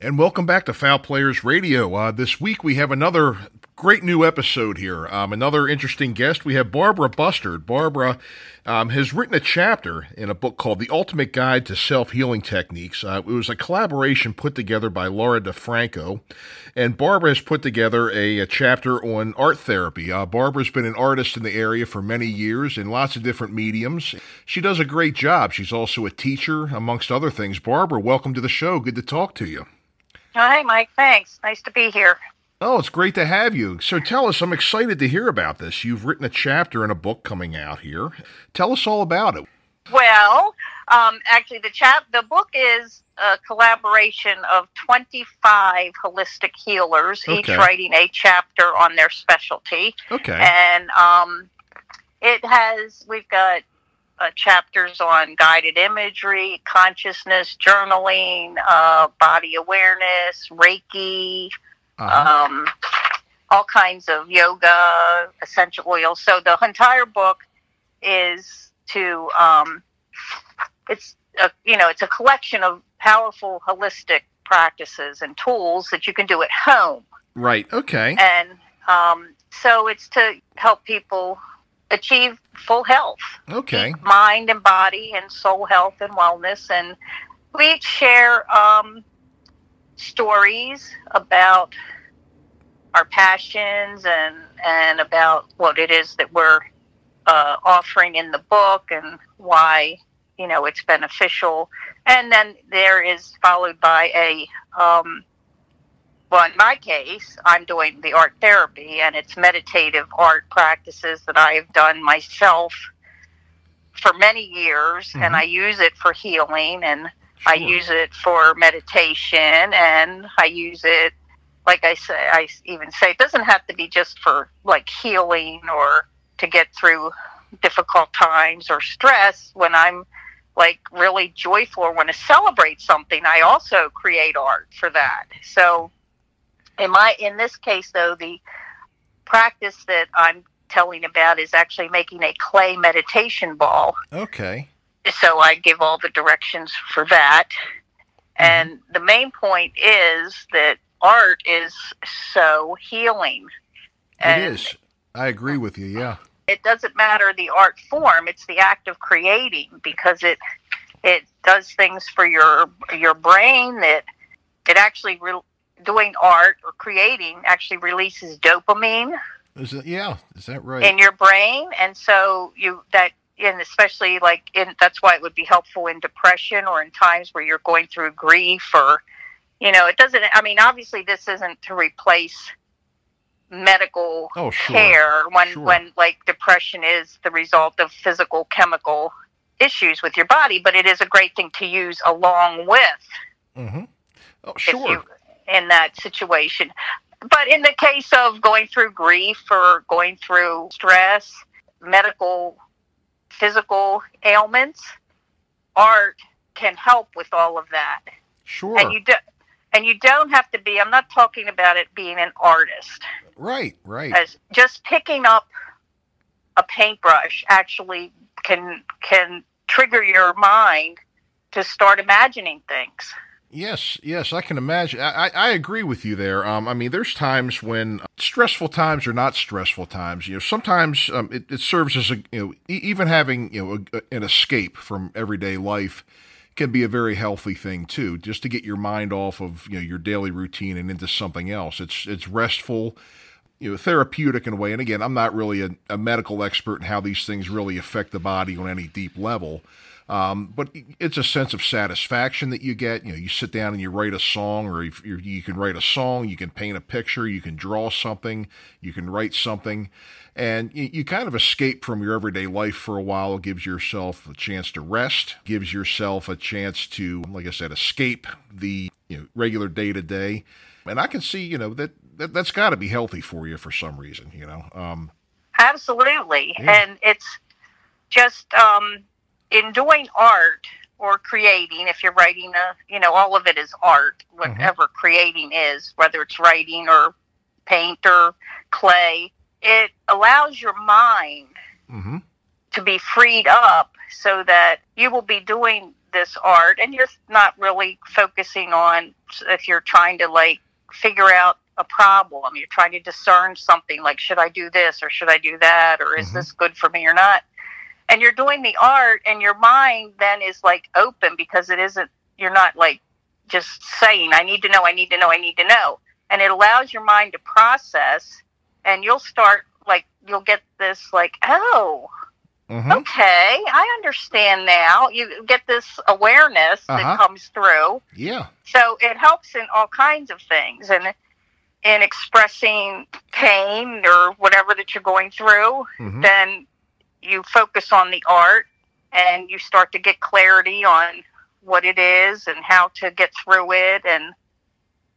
And welcome back to Foul Players Radio. Uh, this week we have another great new episode here. Um, another interesting guest. We have Barbara Bustard. Barbara um, has written a chapter in a book called The Ultimate Guide to Self Healing Techniques. Uh, it was a collaboration put together by Laura Di Franco. And Barbara has put together a, a chapter on art therapy. Uh, Barbara's been an artist in the area for many years in lots of different mediums. She does a great job. She's also a teacher, amongst other things. Barbara, welcome to the show. Good to talk to you. Hi, Mike. Thanks. Nice to be here. Oh, it's great to have you. So tell us, I'm excited to hear about this. You've written a chapter in a book coming out here. Tell us all about it. Well, um, actually, the chap the book is a collaboration of 25 holistic healers, Okay. each writing a chapter on their specialty. Okay. And um, it has, we've got uh, chapters on guided imagery, consciousness, journaling, uh, body awareness, Reiki, Uh-huh. um, all kinds of yoga, essential oils. So the entire book is to um, it's a, you know it's a collection of powerful holistic practices and tools that you can do at home, right. Okay. and um, so it's to help people achieve full health, Okay. mind and body, and soul health and wellness. And we share um, stories about our passions and and about what it is that we're uh, offering in the book and why you know it's beneficial. And then there is followed by a um, well, in my case, I'm doing the art therapy, and it's meditative art practices that I have done myself for many years, Mhm. and I use it for healing, and I use it for meditation, and I use it, like I say, I even say it doesn't have to be just for like healing or to get through difficult times or stress. When I'm like really joyful or want to celebrate something, I also create art for that. So, in my in this case though, the practice that I'm telling about is actually making a clay meditation ball Okay. so I give all the directions for that. Mm-hmm. And the main point is that art is so healing. And it is. I agree with you. Yeah. It doesn't matter the art form; it's the act of creating because it it does things for your your brain. That it actually re- doing art or creating actually releases dopamine, Is it? Yeah. Is that right? in your brain and so you that and especially like in that's why it would be helpful in depression or in times where you're going through grief or you know it doesn't i mean obviously this isn't to replace medical Oh, sure. care when Sure. when like depression is the result of physical chemical issues with your body but it is a great thing to use along with mm-hmm. Oh, sure. you in that situation. But in the case of going through grief or going through stress, medical, physical ailments, art can help with all of that. Sure. And you do, and you don't have to be. I'm not talking about it being an artist. right. Right. As just picking up a paintbrush actually can can trigger your mind to start imagining things. Yes, yes, I can imagine. I, I agree with you there. Um, I mean, there's times when stressful times are not stressful times. You know, sometimes um, it, it serves as a you know even having you know a, an escape from everyday life can be a very healthy thing too. Just to get your mind off of you know your daily routine and into something else. It's it's restful. You know, therapeutic in a way. And again, I'm not really a, a medical expert in how these things really affect the body on any deep level. Um, but it's a sense of satisfaction that you get. You know, you sit down and you write a song, or if you can write a song, you can paint a picture, you can draw something, you can write something, and you, you kind of escape from your everyday life for a while. It gives yourself a chance to rest, gives yourself a chance to, like I said, escape the you know regular day to day. And I can see, you know, that, that that's got to be healthy for you for some reason. You know, um, Absolutely. Yeah. And it's just um, in doing art or creating, if you're writing a, you know, all of it is art, whatever creating is, whether it's writing or paint or clay, it allows your mind hmm to be freed up so that you will be doing this art and you're not really focusing on if you're trying to like figure out a problem you're trying to discern something like should i do this or should i do that or is Mhm. this good for me or not and you're doing the art and your mind then is like open because it isn't you're not like just saying i need to know i need to know i need to know and it allows your mind to process and you'll start like you'll get this like oh hmm okay i understand now you get this awareness Uh-huh. that comes through Yeah. so it helps in all kinds of things and in expressing pain or whatever that you're going through hmm then you focus on the art and you start to get clarity on what it is and how to get through it and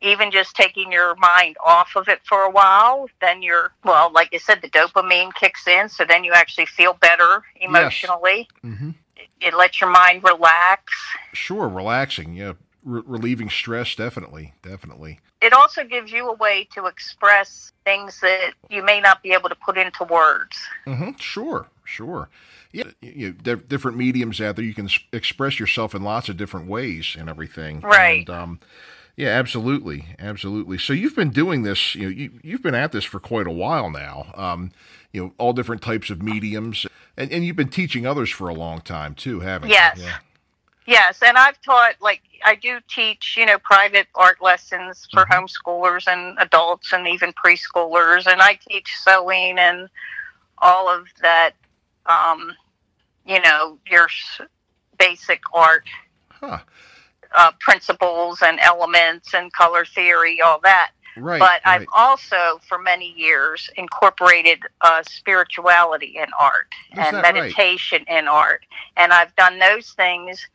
even just taking your mind off of it for a while then you're well like i said the dopamine kicks in so then you actually feel better emotionally hmm it lets your mind relax Sure. Relaxing. Yeah. Re- relieving stress. Definitely. Definitely. it also gives you a way to express things that you may not be able to put into words mm-hmm. Sure, sure. Yeah, you know, di- different mediums out there. You can express yourself in lots of different ways and everything. Right. And, um, yeah, absolutely, absolutely. So you've been doing this. You know, you, you've been at this for quite a while now. Um, you know, all different types of mediums, and, and you've been teaching others for a long time too, haven't Yes. you? Yeah. Yes, and I've taught like I do teach, you know, private art lessons for Mhm. homeschoolers and adults and even preschoolers, and I teach sewing and all of that. Um, you know, your basic art Huh. uh, principles and elements and color theory, all that. Right. but I've also, for many years, incorporated uh, spirituality in art Is and that right? meditation in art, and I've done those things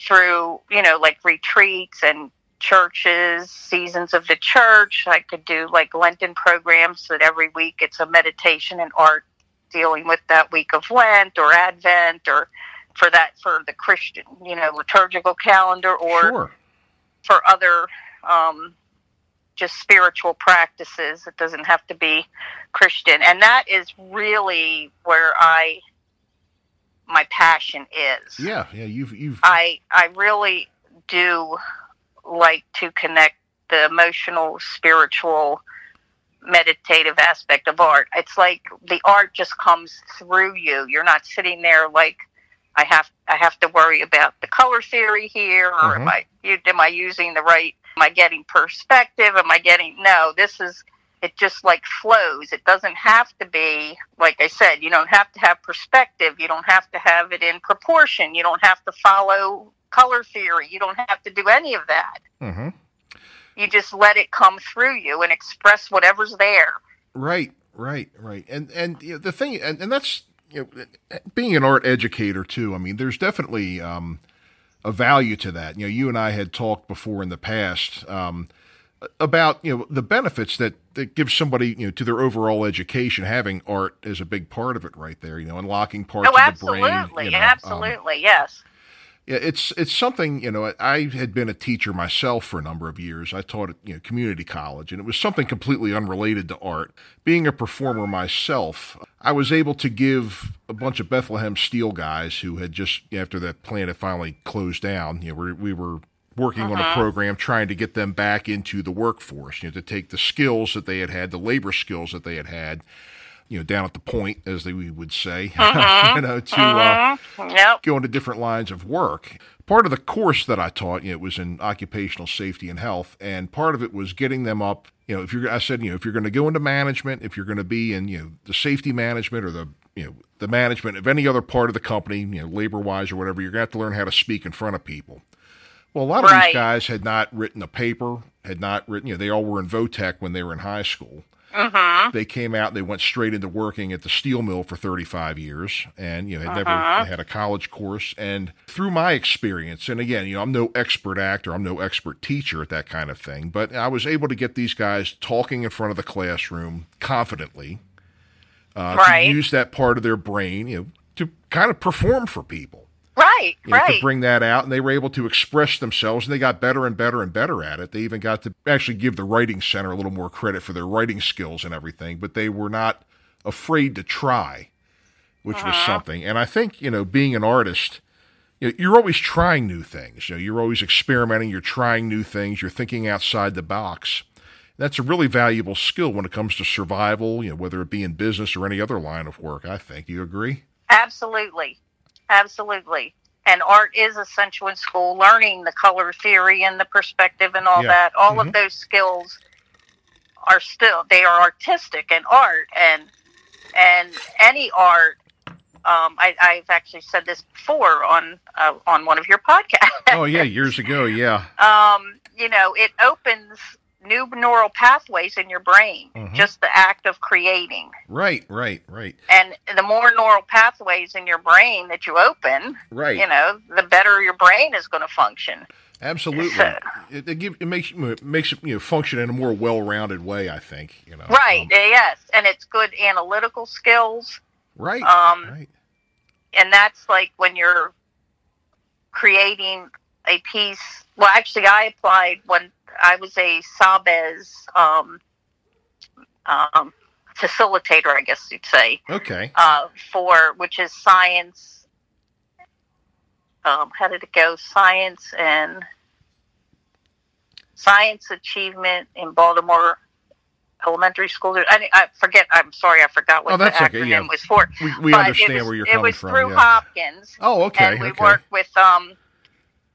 through, you know, like retreats and churches, seasons of the church. I could do like Lenten programs that every week it's a meditation and art dealing with that week of Lent or Advent or for that for the Christian, you know, liturgical calendar or sure. for other um, just spiritual practices. It doesn't have to be Christian, and that is really where I my passion is. Yeah. Yeah. You've you've. I I really do like to connect the emotional, spiritual, meditative aspect of art. It's like the art just comes through you. You're not sitting there like I have I have to worry about the color theory here or am Mhm. I you- am I using the right am I getting perspective? Am I getting no, this is it just like flows. It doesn't have to be like I said, you don't have to have perspective. You don't have to have it in proportion. You don't have to follow color theory. You don't have to do any of that. hmm You just let it come through you and express whatever's there. Right, right, right. And and you know, the thing, and, and that's you know, being an art educator too. I mean, there's definitely um, a value to that. You know, you and I had talked before in the past um, about you know the benefits that that gives somebody you know to their overall education having art is a big part of it right there. You know, unlocking parts Oh, of the absolutely, brain. You know, um, absolutely, yes. yeah, it's it's something you know. I had been a teacher myself for a number of years. I taught at you know community college, and it was something completely unrelated to art. Being a performer myself, I was able to give a bunch of Bethlehem Steel guys who had just after that plant had finally closed down. You know, we, we were working on a Uh-huh. program trying to get them back into the workforce. You know, to take the skills that they had had, the labor skills that they had had. You know, down at the point, as they we would say, Uh-huh. you know, to uh, Mhm. Yep. go into different lines of work. Part of the course that I taught, you know, it was in occupational safety and health, and part of it was getting them up. You know, if you're, I said, you know, if you're going to go into management, if you're going to be in, you know, the safety management or the, you know, the management of any other part of the company, you know, labor wise or whatever, you're going to have to learn how to speak in front of people. Well, a lot of Right. these guys had not written a paper, had not written, you know, they all were in VOTEC when they were in high school hmm they came out they went straight into working at the steel mill for 35 years and you know had Uh-huh. never had a college course and through my experience and again you know i'm no expert actor i'm no expert teacher at that kind of thing but i was able to get these guys talking in front of the classroom confidently uh, Right. to use that part of their brain you know to kind of perform for people Right, you know, to bring that out, and they were able to express themselves, and they got better and better and better at it. They even got to actually give the writing center a little more credit for their writing skills and everything, but they were not afraid to try, which was Uh-huh. something. And I think you know, being an artist, you know, you're always trying new things. You know, you're always experimenting. You're trying new things. You're thinking outside the box. That's a really valuable skill when it comes to survival. You know, whether it be in business or any other line of work. I think you agree. Absolutely, absolutely. And art is essential in school. Learning the color theory and the perspective and all Yeah. that. All Mhm. of those skills are still they are artistic and art and and any art. Um, I, I've actually said this before on uh, on one of your podcasts. Oh yeah, years ago. Yeah. um, you know, it opens new neural pathways in your brain. Mhm. Just the act of creating, Right. Right. Right. and the more neural pathways in your brain that you open, Right. you know, the better your brain is going to function. Absolutely. So- It, it, give, it makes it makes it you know function in a more well-rounded way. I think you know. Right. Um, yes, and it's good analytical skills. right. Um, right. and that's like when you're creating a piece. Well, actually, I applied when I was a Sabes um, um, facilitator, I guess you'd say, Okay. uh, for which is science. Um, how did it go? Science and science achievement in Baltimore elementary school. I, I forget. I'm sorry, I forgot what Oh, that's the okay, acronym yeah. was for. We, we understand was- where you're coming from. it was from. through yeah. Hopkins, Oh, okay. and we okay. worked with um.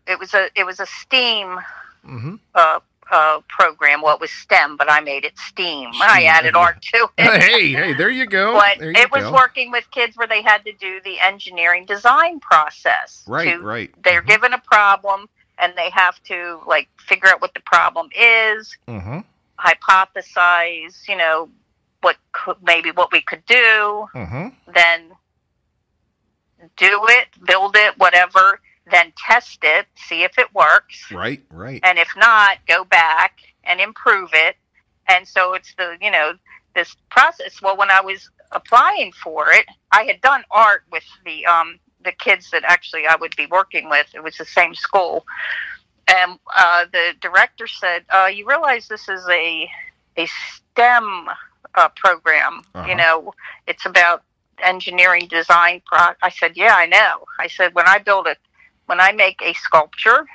It was a it was a STEAM hmm uh, uh, program. Well, was STEM, but I made it STEAM. I added art to it. hey, hey, there you go. But there you it was working with kids where they had to do the engineering design process. Right, to- right. They're given a problem and they have to like figure out what the problem is, Mm-hmm. hypothesize, you know, what could, maybe what we could do, Mm-hmm. then do it, build it, whatever, then test it, see if it works. Right, right. And if not, go back and improve it. And so it's the, you know, this process. Well, when I was applying for it, I had done art with the um the kids that actually I would be working with. It was the same school. And uh, the director said, uh, "You realize this is a a STEM uh, program. Uh-huh. You know, it's about engineering design." Pro-. I said, "Yeah, I know." I said, "When I build a, when I make a sculpture,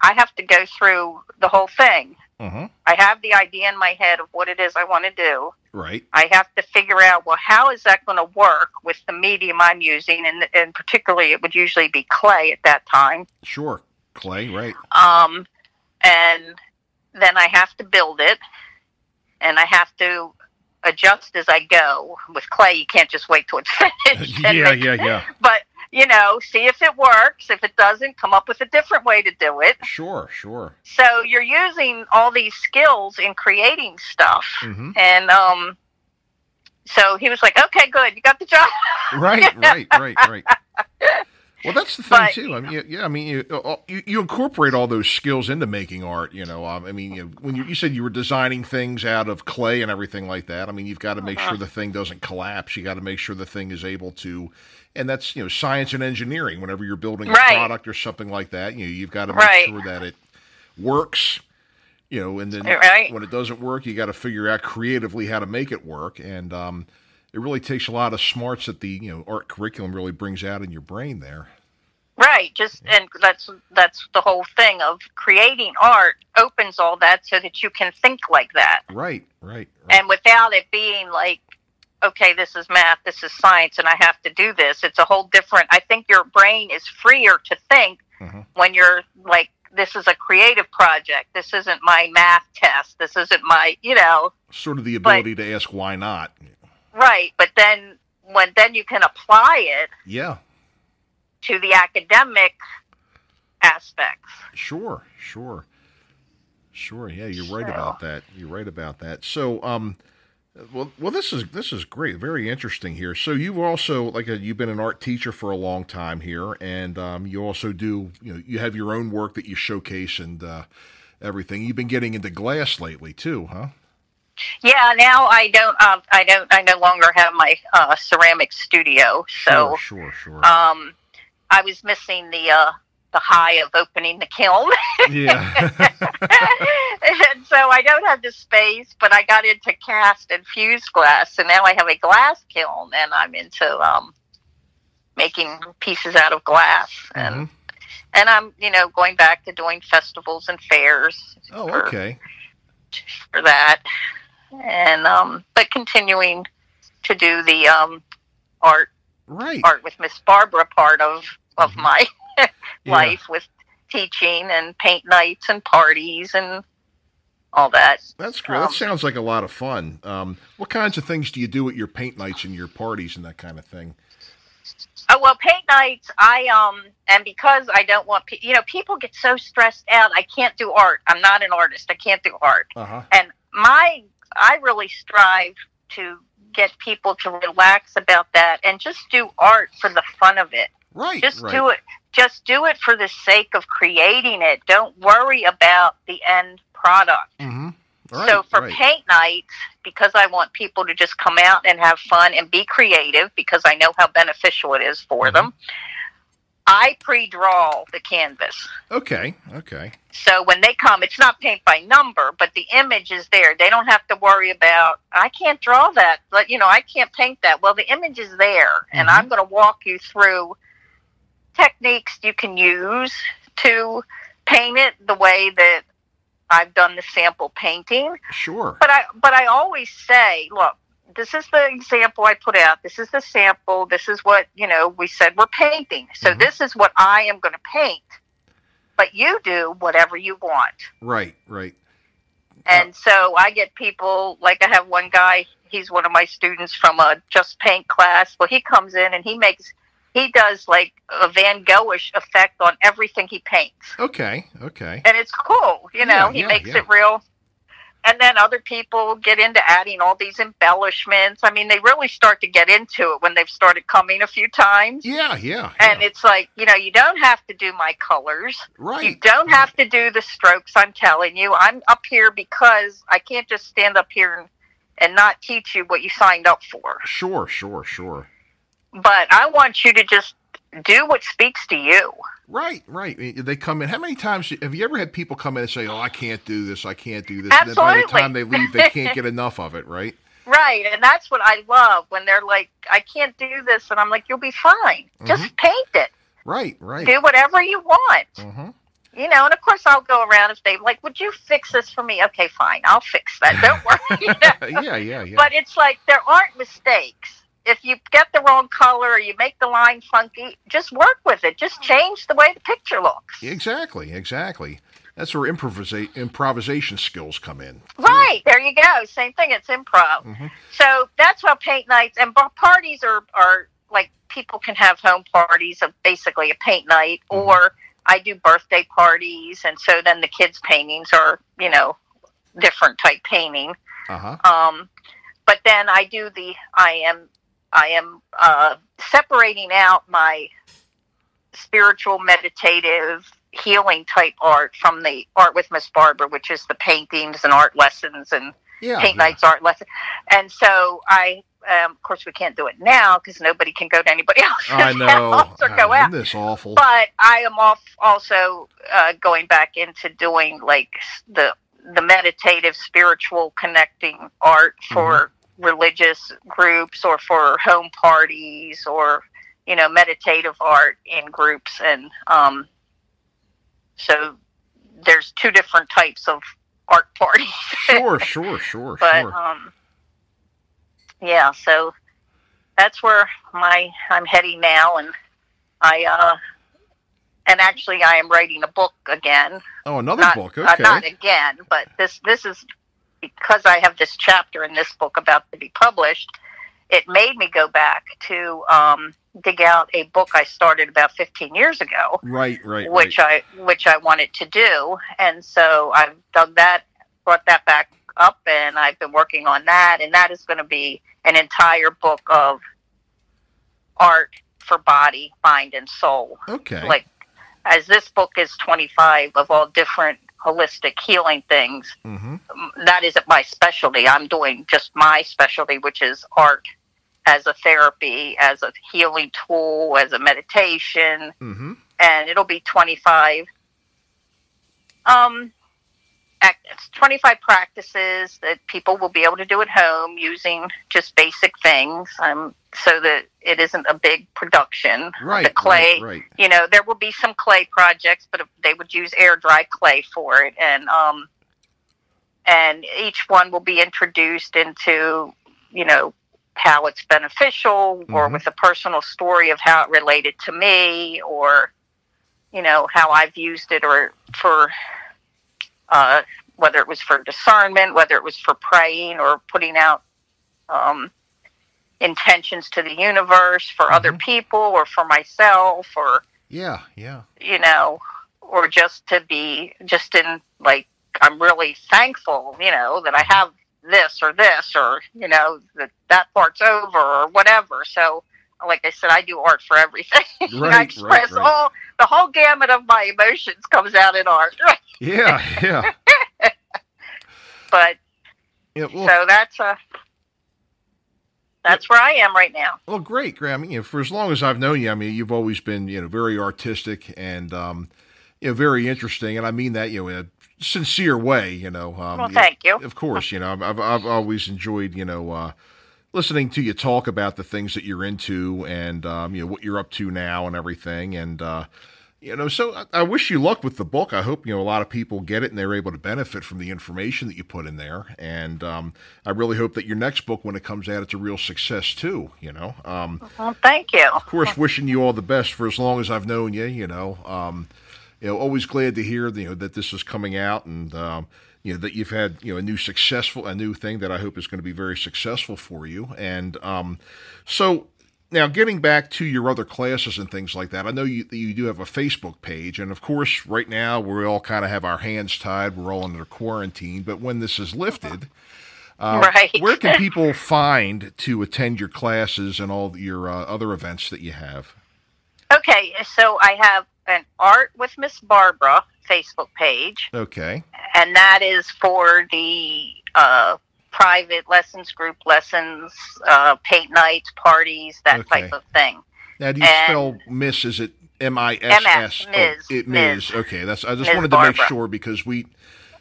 I have to go through the whole thing. Mm-hmm. I have the idea in my head of what it is I want to do. Right. I have to figure out, well, how is that going to work with the medium I'm using? And, and particularly, it would usually be clay at that time. Sure. Clay. Right. Um, and then I have to build it, and I have to adjust as I go. With clay, you can't just wait till it's finished. yeah, yeah, yeah. But, you know, see if it works. If it doesn't, come up with a different way to do it. Sure, sure. So you're using all these skills in creating stuff. Mm-hmm. And um, so he was like, okay, good. You got the job. Right, right, right, right. Well, that's the thing But- too. I mean, yeah, yeah I mean, you, uh, you you incorporate all those skills into making art. You know, um, I mean, you when you, you said you were designing things out of clay and everything like that. I mean, you've got to make Uh-huh. sure the thing doesn't collapse. You got to make sure the thing is able to, and that's you know, science and engineering. Whenever you're building a Right. product or something like that, you know, you've got to make Right. sure that it works. You know, and then Right. when it doesn't work, you got to figure out creatively how to make it work. And um, it really takes a lot of smarts that the you know art curriculum really brings out in your brain there. Right. Just and that's that's the whole thing of creating art opens all that so that you can think like that. Right, right, right. And without it being like, okay, this is math, this is science, and I have to do this. It's a whole different. I think your brain is freer to think Mhm. when you're like, this is a creative project. This isn't my math test. This isn't my, you know, sort of the ability to ask why not. right. But then when then you can apply it Yeah, to the academic aspects. sure, sure, sure. Yeah, you're right about that. You're right about that. So, um, well, well, this is this is great, very interesting here. So, you've also like a, you've been an art teacher for a long time here, and um, you also do you know you have your own work that you showcase and uh, everything. You've been getting into glass lately too, huh? Yeah, now I don't. Um, I don't. I no longer have my uh, ceramic studio, so sure, sure, sure. um, I was missing the uh, the high of opening the kiln, yeah, and so I don't have the space. But I got into cast and fused glass, and now I have a glass kiln, and I'm into um, making pieces out of glass and Mhm. and I'm you know going back to doing festivals and fairs Oh, for, okay. for that and um but continuing to do the um art Right. art with Miss Barbara part of of Mhm. my Yeah. life with teaching and paint nights and parties and all that. That's great. Um, that sounds like a lot of fun. Um, what kinds of things do you do at your paint nights and your parties and that kind of thing? Oh well, paint nights. I um and because I don't want pe- you know people get so stressed out. I can't do art. I'm not an artist. I can't do art. Uh huh. And my I really strive to get people to relax about that and just do art for the fun of it. Right. Just right. do it. Just do it for the sake of creating it. Don't worry about the end product. Mm-hmm. Right. so for right. paint nights, because I want people to just come out and have fun and be creative, because I know how beneficial it is for Mhm. them, I pre-draw the canvas. Okay. Okay. So when they come, it's not paint by number, but the image is there. They don't have to worry about I can't draw that, but you know I can't paint that. Well, the image is there, and Mhm. I'm going to walk you through techniques you can use to paint it the way that I've done the sample painting. Sure. But I but I always say, look, this is the example I put out. This is the sample. This is what, you know, we said we're painting. So Mhm. this is what I am going to paint. But you do whatever you want. Right. Right. And so I get people like I have one guy, he's one of my students from a just paint class. Well, he comes in and he makes he does like a Van Goghish effect on everything he paints. Okay. Okay. and it's cool. You know, Yeah, he yeah, makes yeah. it real. And then other people get into adding all these embellishments. I mean, they really start to get into it when they've started coming a few times. Yeah. Yeah. And it's like, you know, you don't have to do my colors. Right. You don't have to do the strokes I'm telling you. I'm up here because I can't just stand up here and, and not teach you what you signed up for. Sure. Sure. Sure. But I want you to just do what speaks to you. Right, right. They come in. How many times have you ever had people come in and say, "Oh, I can't do this. I can't do this." And then by the time they leave, they can't get enough of it. Right. Right, and that's what I love when they're like, "I can't do this," and I'm like, "You'll be fine. Just paint it. Right. Right. Do whatever you want." Uh-huh. You know, and of course I'll go around if they like, "Would you fix this for me?" Okay, fine, I'll fix that. Don't worry. You know? yeah. Yeah. Yeah. But it's like there aren't mistakes. If you get the wrong color or you make the line funky, just work with it. Just change the way the picture looks. Exactly, exactly. That's where improvisa- improvisation skills come in. Right there, you go. Same thing. It's improv. Mhm. So that's how paint nights and parties are are like people can have home parties of basically a paint night, Mhm. or I do birthday parties, and so then the kids' paintings are you know different type painting. Uh huh. Um, but then I do the I am I am uh, separating out my spiritual, meditative, healing type art from the art with Miss Barbara, which is the paintings and art lessons and Yeah. paint yeah. nights art lesson. And so I, um, of course, we can't do it now because nobody can go to anybody else. I know. house or go God, out. Isn't this awful? But I am off also uh, going back into doing like the the meditative, spiritual, connecting art for religious groups or for home parties or you know meditative art in groups and um, so there's two different types of art parties. sure, sure, sure, but sure. um yeah so that's where my i'm heading now and i uh and actually i am writing a book again Oh, another not, book. uh, Okay. not again but this this is because i have this chapter in this book about to be published it made me go back to um dig out a book i started about 15 years ago right, right, which right. I which I wanted to do, and so I've dug that, brought that back up, and I've been working on that, and that is going to be an entire book of art for body, mind, and soul. okay. Like as this book is twenty five of all different holistic healing things. mm-hmm. That isn't my specialty. I'm doing just my specialty, which is art as a therapy, as a healing tool, as a meditation, Mm-hmm. and it'll be 25 um 25 practices that people will be able to do at home using just basic things um, so that it isn't a big production. Right. The clay, Right. right. you know, there will be some clay projects, but they would use air dry clay for it. And, um, and each one will be introduced into, you know, how it's beneficial or Mhm. with a personal story of how it related to me or, you know, how I've used it or for, uh, whether it was for discernment, whether it was for praying or putting out, um, intentions to the universe for other Mhm. people or for myself or, Yeah. Yeah. you know, or just to be just in like I'm really thankful, you know, that I have this or this or you know that that part's over or whatever. So, like I said, I do art for everything. Right, I express right. all the whole gamut of my emotions comes out in art. Yeah. Yeah. but Yeah. Well, so that's uh that's where I am right now. Well, great, Graham. You know, for as long as I've known you, I mean, you've always been, you know, very artistic and, um, you know, very interesting, and I mean that, you know, in a sincere way. You know, um, Well, thank you. Of course, you know, I've I've always enjoyed, you know, uh, listening to you talk about the things that you're into and, um, you know, what you're up to now and everything, and. uh you know, so I, I wish you luck with the book. I hope you know a lot of people get it and they're able to benefit from the information that you put in there. And um, I really hope that your next book, when it comes out, it's a real success too. You know, um, Well, thank you. of course, wishing you all the best for as long as I've known you. You know, um, you know, always glad to hear you know that this is coming out and um, you know that you've had you know a new successful a new thing that I hope is going to be very successful for you. And um, so now getting back to your other classes and things like that, I know you you do have a Facebook page, and of course, right now we all kind of have our hands tied. We're all under quarantine, but when this is lifted. Uh, Right. Where can people find to attend your classes and all your uh, other events that you have? Okay, so I have an Art with Miss Barbara Facebook page, Okay. and that is for the uh, private lessons, group lessons, uh, paint nights, parties, that Okay. type of thing. Now, do you And- spell Miss? Is it M I S S? MS, Oh, it Ms. Okay, that's. I just Ms. wanted to make sure because we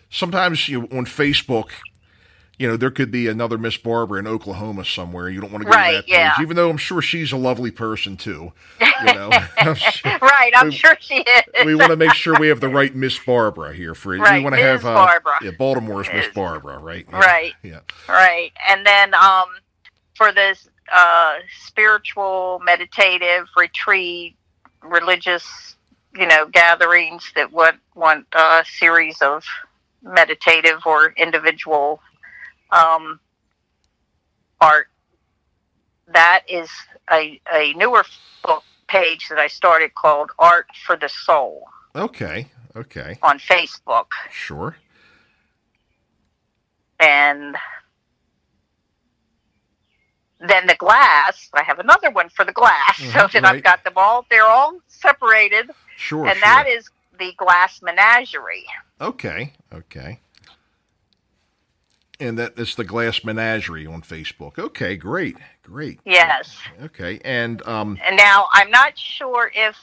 sometimes you know, on Facebook, you know, there could be another Miss Barbara in Oklahoma somewhere. You don't want to go Right, to that yeah. page, even though I'm sure she's a lovely person too. You know, I'm sure- right, I'm We- sure she is. we want to make sure we have the right Miss Barbara here for you. we want to have uh, Barbara. yeah, Baltimore's Miss Barbara, right? Yeah, Right. Yeah. Right. And then um, for this uh, spiritual, meditative, retreat, religious, you know, gatherings that want, want a series of meditative or individual um, art, that is a, a newer book page that I started called Art for the Soul Okay. Okay. on Facebook. Sure. and then the glass i have another one for the glass so Mhm, that right. i've got them all they're all separated Sure. and sure. that is the glass menagerie Okay, okay. And that is the Glass Menagerie on Facebook. Okay, great, great. yes Okay, and um, and now i'm not sure if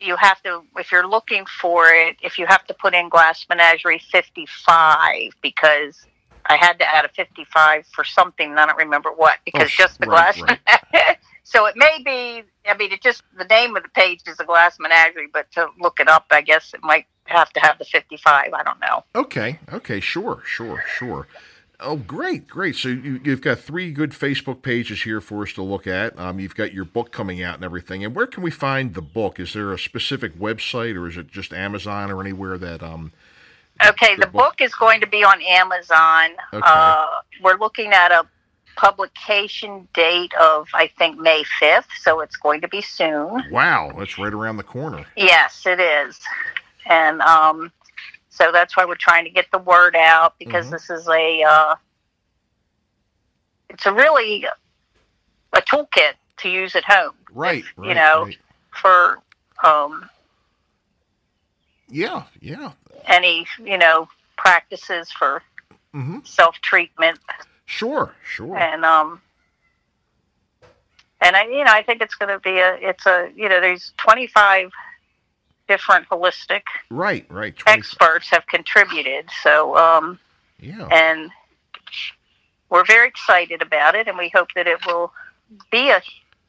you have to if you're looking for it if you have to put in glass menagerie 55 because i had to add a 55 for something and i don't remember what because sh- just the Oh, right, glass right. so it may be i mean it just the name of the page is a glass menagerie but to look it up i guess it might have to have the 55 i don't know okay, okay, sure, sure, sure. Oh, great, great. So you, you've got three good Facebook pages here for us to look at. Um, you've got your book coming out and everything. And where can we find the book? Is there a specific website, or is it just Amazon or anywhere that um? okay the book is going to be on amazon Okay. uh, we're looking at a publication date of i think may 5th so it's going to be soon Wow, that's right around the corner. Yes, it is. And um, so that's why we're trying to get the word out because Mhm. this is a uh, it's a really a toolkit to use at home Right, If, right. you know right. for um, Yeah, yeah. any you know practices for Mm-hmm. self treatment Sure, sure. and um and I you know I think it's going to be a it's a you know there's 25 different holistic right, right, 20, experts have contributed. So, um, yeah, and we're very excited about it, and we hope that it will be a,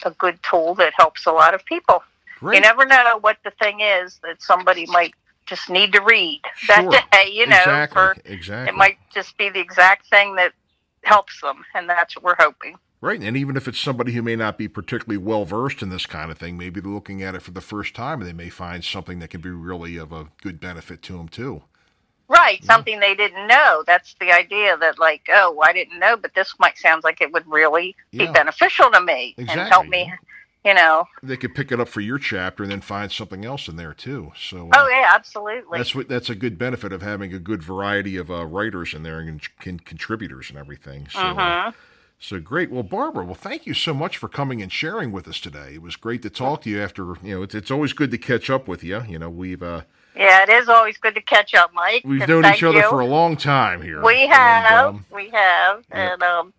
a good tool that helps a lot of people. great. You never know what the thing is that somebody might just need to read Sure. that day. You know, exactly, for exactly. it might just be the exact thing that helps them, and that's what we're hoping. Right, and even if it's somebody who may not be particularly well versed in this kind of thing, maybe they're looking at it for the first time, and they may find something that can be really of a good benefit to them too. Right, Yeah. something they didn't know. That's the idea that, like, oh, I didn't know, but this might sounds like it would really Yeah. be beneficial to me and Exactly. help me. You know. They could pick it up for your chapter and then find something else in there too. So, uh, Oh yeah, absolutely. that's what that's a good benefit of having a good variety of uh, writers in there and con- contributors and everything. So, uh, Mhm. So great. Well, Barbara, well, thank you so much for coming and sharing with us today. It was great to talk to you. After you know, it's it's always good to catch up with you. You know, we've uh, Yeah, it is always good to catch up, Mike. we've and known each other you. for a long time here. We And, have, um, we have, yeah. and um,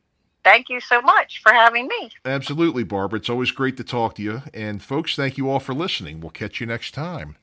thank you so much for having me. Absolutely, Barbara. It's always great to talk to you. And folks, thank you all for listening. We'll catch you next time.